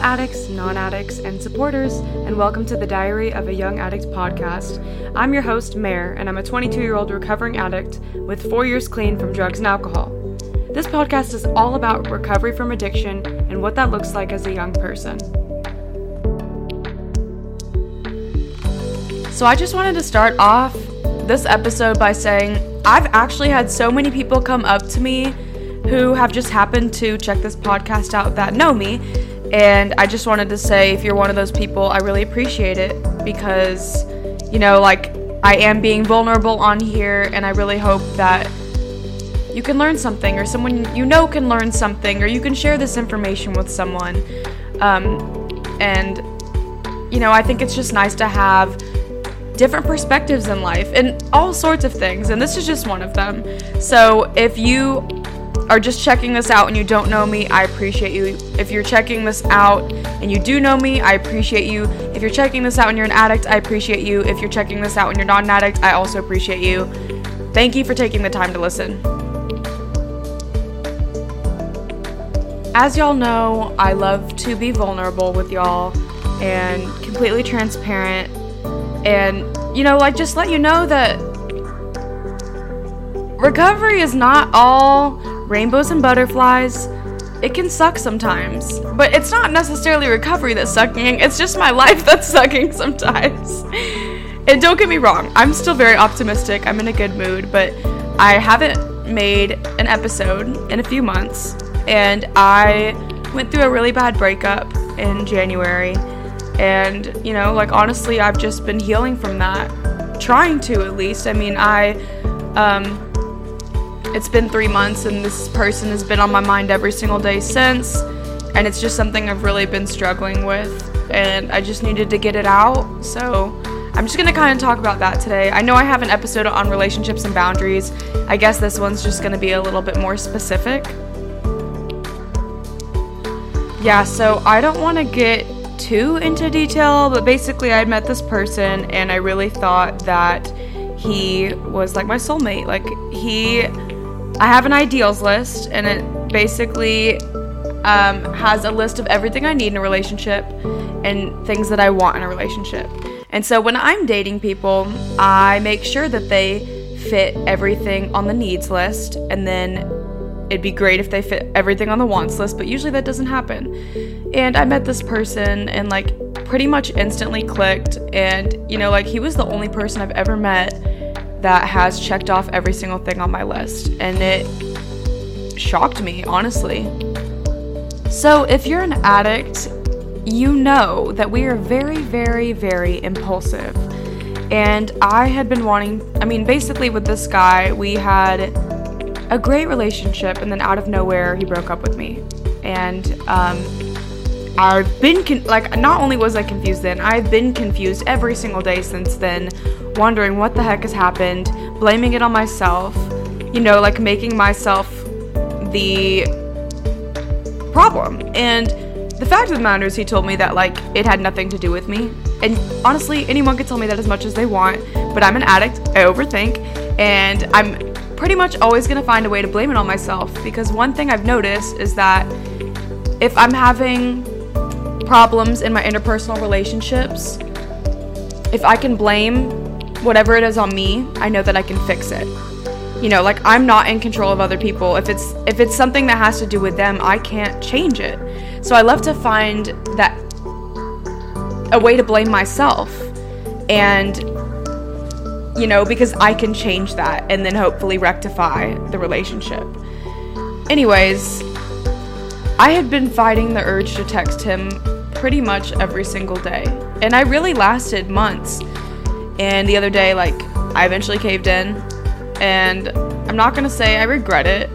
addicts, non addicts, and supporters, and welcome to the Diary of a Young Addict podcast. I'm your host, Mare, and I'm a 22 year old recovering addict with four years clean from drugs and alcohol. This podcast is all about recovery from addiction and what that looks like as a young person. So, I just wanted to start off this episode by saying I've actually had so many people come up to me who have just happened to check this podcast out that know me. And I just wanted to say, if you're one of those people, I really appreciate it because, you know, like I am being vulnerable on here, and I really hope that you can learn something, or someone you know can learn something, or you can share this information with someone. Um, and, you know, I think it's just nice to have different perspectives in life and all sorts of things, and this is just one of them. So if you are just checking this out and you don't know me, I appreciate you. If you're checking this out and you do know me, I appreciate you. If you're checking this out and you're an addict, I appreciate you. If you're checking this out and you're not an addict, I also appreciate you. Thank you for taking the time to listen. As y'all know, I love to be vulnerable with y'all and completely transparent and you know like just let you know that recovery is not all rainbows and butterflies. It can suck sometimes but it's not necessarily recovery that's sucking. It's just my life that's sucking sometimes. And don't get me wrong i'm still very optimistic. I'm in a good mood but i haven't made an episode in a few months. And i went through a really bad breakup in january. And, you know, like honestly, I've just been healing from that. Trying to, at least. I mean, I, um, it's been three months and this person has been on my mind every single day since. And it's just something I've really been struggling with. And I just needed to get it out. So I'm just gonna kind of talk about that today. I know I have an episode on relationships and boundaries. I guess this one's just gonna be a little bit more specific. Yeah, so I don't wanna get too into detail, but basically, I'd met this person and I really thought that he was like my soulmate. Like, he, I have an ideals list and it basically um, has a list of everything I need in a relationship and things that I want in a relationship. And so when I'm dating people, I make sure that they fit everything on the needs list and then it'd be great if they fit everything on the wants list, but usually that doesn't happen. And I met this person and like pretty much instantly clicked and you know like he was the only person I've ever met that has checked off every single thing on my list and it shocked me, honestly. So, if you're an addict, you know that we are very, very, very impulsive. And I had been wanting, I mean, basically, with this guy, we had a great relationship, and then out of nowhere, he broke up with me. And um, I've been con- like, not only was I confused then, I've been confused every single day since then, wondering what the heck has happened, blaming it on myself, you know, like making myself the problem. And the fact of the matter is, he told me that like it had nothing to do with me. And honestly, anyone can tell me that as much as they want, but I'm an addict. I overthink, and I'm pretty much always to find a way to blame it on myself because one thing I've noticed is that if I'm having problems in my interpersonal relationships, if I can blame whatever it is on me, I know that I can fix it. You know, like I'm not in control of other people. If it's if it's something that has to do with them, I can't change it. So I love to find that a way to blame myself and you know, because I can change that and then hopefully rectify the relationship. Anyways, I had been fighting the urge to text him pretty much every single day, and I really lasted months. And the other day, like, I eventually caved in, and I'm not gonna say I regret it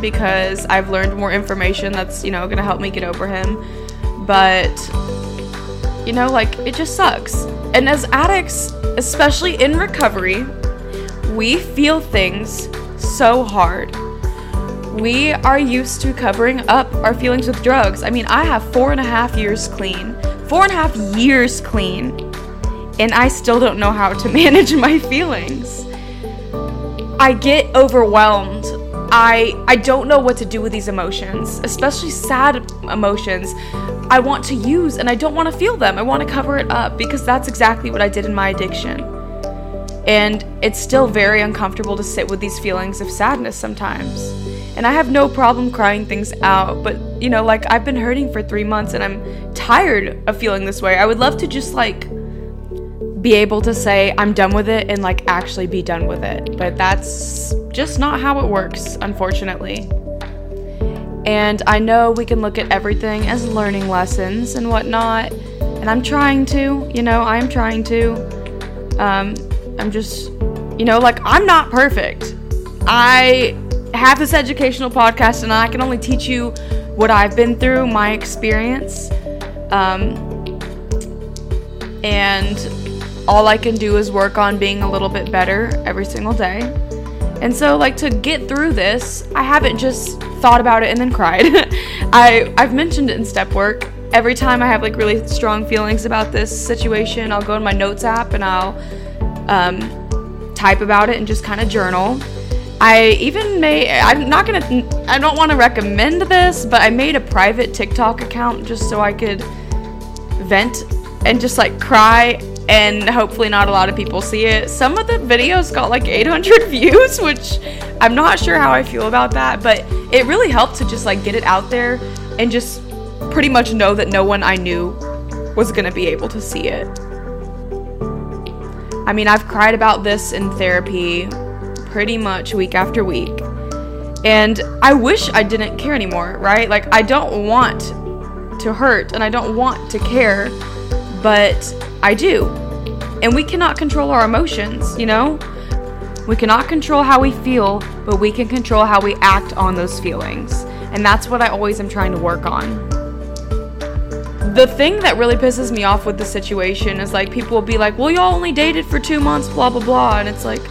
because I've learned more information that's, you know, gonna help me get over him. But, you know, like, it just sucks. And as addicts, especially in recovery, we feel things so hard. We are used to covering up our feelings with drugs. I mean, I have four and a half years clean. Four and a half years clean. And I still don't know how to manage my feelings. I get overwhelmed I I don't know what to do with these emotions, especially sad emotions. I want to use and I don't want to feel them. I want to cover it up because that's exactly what I did in my addiction. And it's still very uncomfortable to sit with these feelings of sadness sometimes. And I have no problem crying things out, but you know, like I've been hurting for 3 months and I'm tired of feeling this way. I would love to just like be able to say I'm done with it and like actually be done with it. But that's just not how it works, unfortunately. And I know we can look at everything as learning lessons and whatnot. And I'm trying to, you know, I'm trying to. Um, I'm just, you know, like I'm not perfect. I have this educational podcast and I can only teach you what I've been through, my experience. Um, and all I can do is work on being a little bit better every single day. And so like to get through this, I haven't just thought about it and then cried. I I've mentioned it in step work. Every time I have like really strong feelings about this situation, I'll go in my notes app and I'll um, type about it and just kind of journal. I even may I'm not gonna I don't want to recommend this, but I made a private TikTok account just so I could vent and just like cry and hopefully not a lot of people see it. Some of the videos got like 800 views, which I'm not sure how I feel about that, but it really helped to just like get it out there and just pretty much know that no one I knew was going to be able to see it. I mean, I've cried about this in therapy pretty much week after week. And I wish I didn't care anymore, right? Like, I don't want to hurt and I don't want to care, but I do. And we cannot control our emotions, you know? We cannot control how we feel, but we can control how we act on those feelings. And that's what I always am trying to work on. The thing that really pisses me off with the situation is like people will be like, well, y'all only dated for two months, blah, blah, blah. And it's like,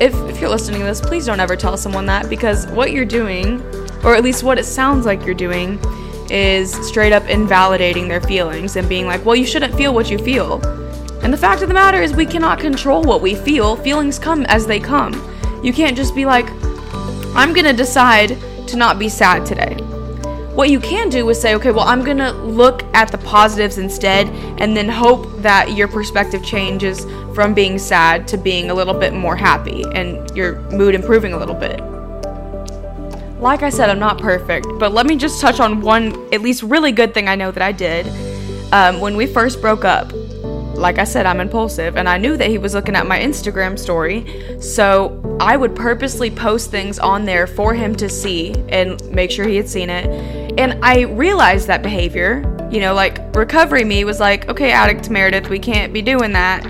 if, if you're listening to this, please don't ever tell someone that because what you're doing, or at least what it sounds like you're doing, is straight up invalidating their feelings and being like, well, you shouldn't feel what you feel. And the fact of the matter is, we cannot control what we feel. Feelings come as they come. You can't just be like, I'm gonna decide to not be sad today. What you can do is say, okay, well, I'm gonna look at the positives instead, and then hope that your perspective changes from being sad to being a little bit more happy and your mood improving a little bit. Like I said, I'm not perfect, but let me just touch on one, at least really good thing I know that I did. Um, when we first broke up, like I said, I'm impulsive, and I knew that he was looking at my Instagram story, so I would purposely post things on there for him to see and make sure he had seen it. And I realized that behavior, you know, like recovery me was like, okay, addict Meredith, we can't be doing that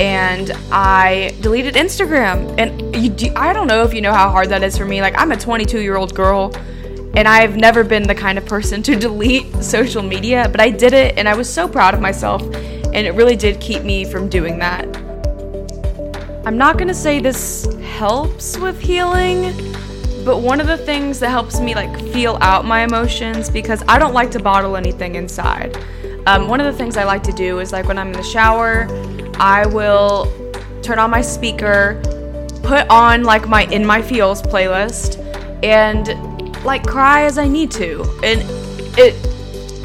and I deleted Instagram. And you do, I don't know if you know how hard that is for me. Like I'm a 22 year old girl, and I've never been the kind of person to delete social media, but I did it, and I was so proud of myself, and it really did keep me from doing that. I'm not gonna say this helps with healing, but one of the things that helps me like feel out my emotions because I don't like to bottle anything inside. Um, one of the things I like to do is like when I'm in the shower, I will turn on my speaker, put on like my In My Feels playlist, and like cry as I need to. And it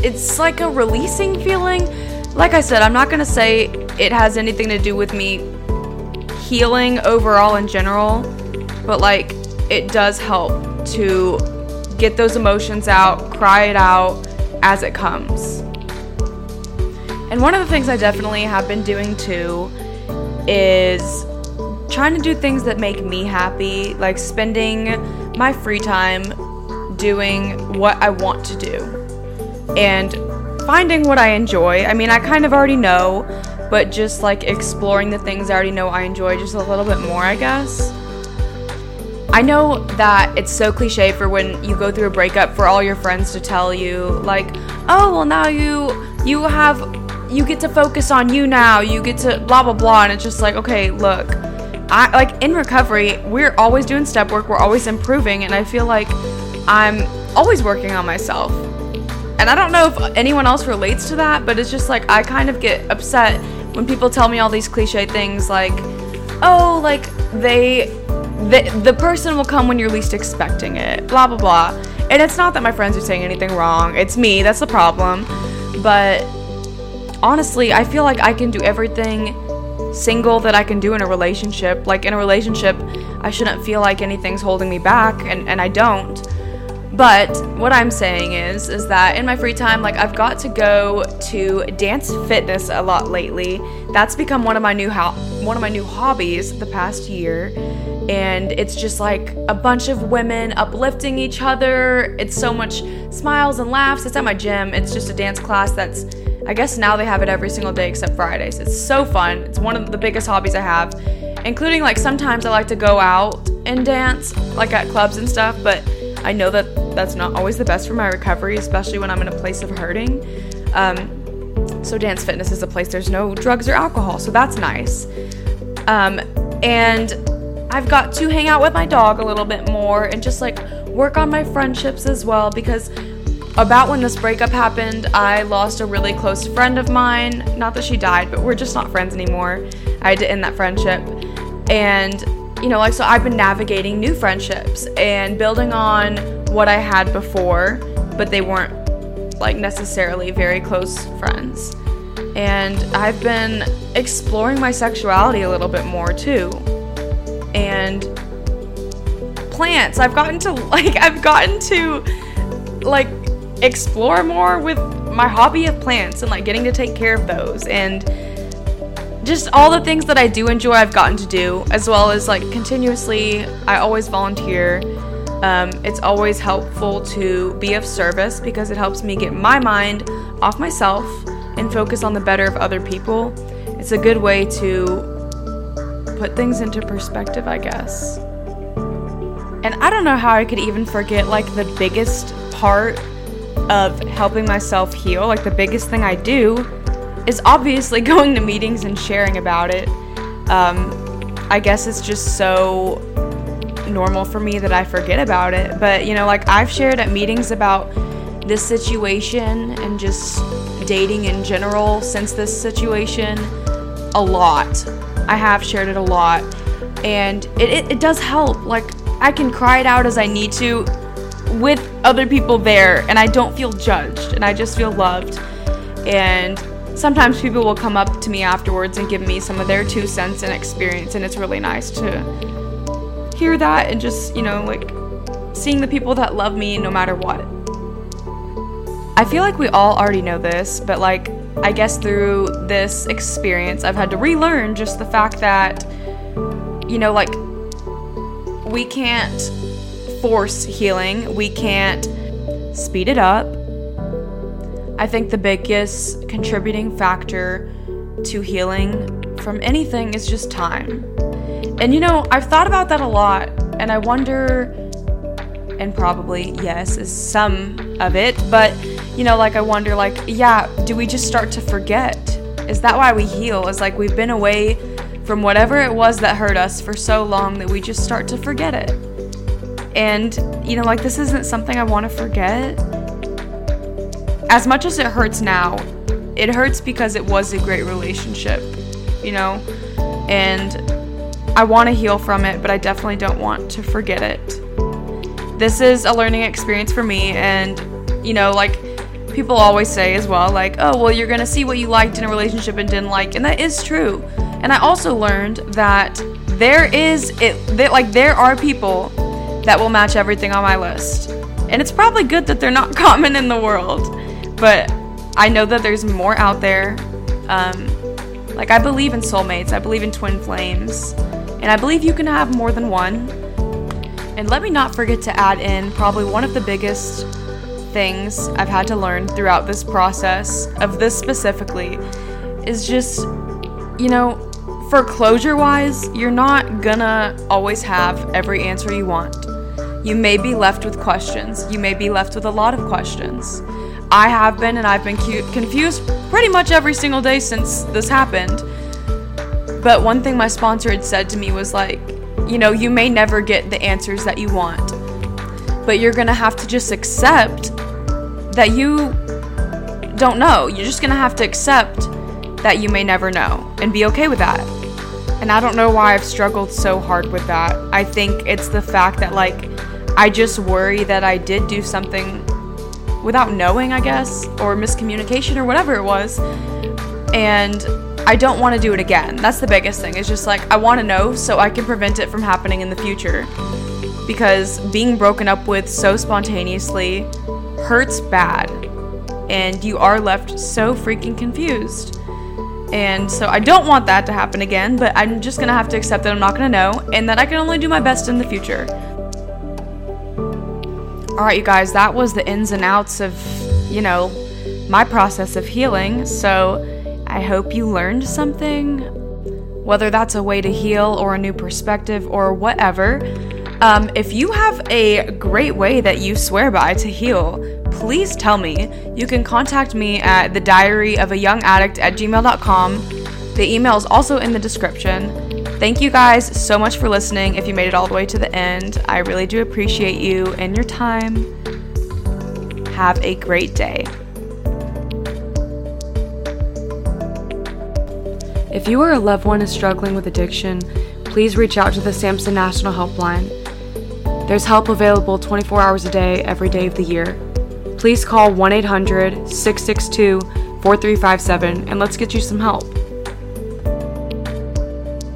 it's like a releasing feeling. Like I said, I'm not gonna say it has anything to do with me healing overall in general, but like it does help to get those emotions out, cry it out as it comes. And one of the things I definitely have been doing too is trying to do things that make me happy, like spending my free time doing what I want to do and finding what I enjoy. I mean, I kind of already know, but just like exploring the things I already know I enjoy just a little bit more, I guess. I know that it's so cliche for when you go through a breakup for all your friends to tell you like, "Oh, well now you you have you get to focus on you now. You get to blah blah blah." And it's just like, "Okay, look. I like in recovery, we're always doing step work. We're always improving, and I feel like I'm always working on myself. And I don't know if anyone else relates to that, but it's just like I kind of get upset when people tell me all these cliche things like, "Oh, like they the, the person will come when you're least expecting it, blah, blah, blah. And it's not that my friends are saying anything wrong, it's me, that's the problem. But honestly, I feel like I can do everything single that I can do in a relationship. Like in a relationship, I shouldn't feel like anything's holding me back, and, and I don't. But what I'm saying is, is that in my free time, like I've got to go to dance fitness a lot lately. That's become one of my new ho- one of my new hobbies the past year, and it's just like a bunch of women uplifting each other. It's so much smiles and laughs. It's at my gym. It's just a dance class that's I guess now they have it every single day except Fridays. It's so fun. It's one of the biggest hobbies I have, including like sometimes I like to go out and dance, like at clubs and stuff, but I know that that's not always the best for my recovery, especially when I'm in a place of hurting. Um, so, dance fitness is a place there's no drugs or alcohol, so that's nice. Um, and I've got to hang out with my dog a little bit more and just like work on my friendships as well because about when this breakup happened, I lost a really close friend of mine. Not that she died, but we're just not friends anymore. I had to end that friendship. And, you know, like, so I've been navigating new friendships and building on what I had before, but they weren't, like, necessarily very close friends. And I've been exploring my sexuality a little bit more too. And plants, I've gotten to, like, I've gotten to, like, explore more with my hobby of plants and like getting to take care of those and just all the things that I do enjoy I've gotten to do as well as like continuously I always volunteer. Um, it's always helpful to be of service because it helps me get my mind off myself and focus on the better of other people. It's a good way to put things into perspective I guess. And I don't know how I could even forget like the biggest part of helping myself heal, like the biggest thing I do is obviously going to meetings and sharing about it. Um, I guess it's just so normal for me that I forget about it. But, you know, like I've shared at meetings about this situation and just dating in general since this situation a lot. I have shared it a lot. And it, it, it does help. Like, I can cry it out as I need to with other people there and I don't feel judged and I just feel loved. And sometimes people will come up to me afterwards and give me some of their two cents and experience and it's really nice to hear that and just, you know, like seeing the people that love me no matter what. I feel like we all already know this, but like I guess through this experience I've had to relearn just the fact that you know like we can't force healing. We can't speed it up. I think the biggest contributing factor to healing from anything is just time. And you know, I've thought about that a lot, and I wonder, and probably, yes, is some of it, but you know, like I wonder, like, yeah, do we just start to forget? Is that why we heal? Is like we've been away from whatever it was that hurt us for so long that we just start to forget it? And, you know, like this isn't something I want to forget. As much as it hurts now, it hurts because it was a great relationship, you know? And I want to heal from it, but I definitely don't want to forget it. This is a learning experience for me, and, you know, like, people always say as well, like, oh, well, you're gonna see what you liked in a relationship and didn't like, and that is true. And I also learned that there is it that like there are people that will match everything on my list. And it's probably good that they're not common in the world, but I know that there's more out there. Um, like, I believe in soulmates, I believe in twin flames, and I believe you can have more than one. And let me not forget to add in probably one of the biggest things I've had to learn throughout this process of this specifically is just, you know, for closure wise, you're not gonna always have every answer you want. You may be left with questions. You may be left with a lot of questions. I have been, and I've been cu- confused pretty much every single day since this happened. But one thing my sponsor had said to me was like, you know, you may never get the answers that you want, but you're gonna have to just accept that you don't know. You're just gonna have to accept that you may never know and be okay with that. And I don't know why I've struggled so hard with that. I think it's the fact that, like, I just worry that I did do something without knowing, I guess, or miscommunication or whatever it was. And I don't want to do it again. That's the biggest thing. It's just like I want to know so I can prevent it from happening in the future. Because being broken up with so spontaneously hurts bad. And you are left so freaking confused. And so I don't want that to happen again, but I'm just gonna have to accept that I'm not gonna know and that I can only do my best in the future. Alright, you guys, that was the ins and outs of, you know, my process of healing. So I hope you learned something, whether that's a way to heal or a new perspective or whatever. Um, if you have a great way that you swear by to heal, please tell me. You can contact me at the diary of a young addict at gmail.com. The email is also in the description. Thank you guys so much for listening. If you made it all the way to the end, I really do appreciate you and your time. Have a great day. If you or a loved one is struggling with addiction, please reach out to the SAMHSA National Helpline. There's help available 24 hours a day, every day of the year. Please call 1 800 662 4357 and let's get you some help.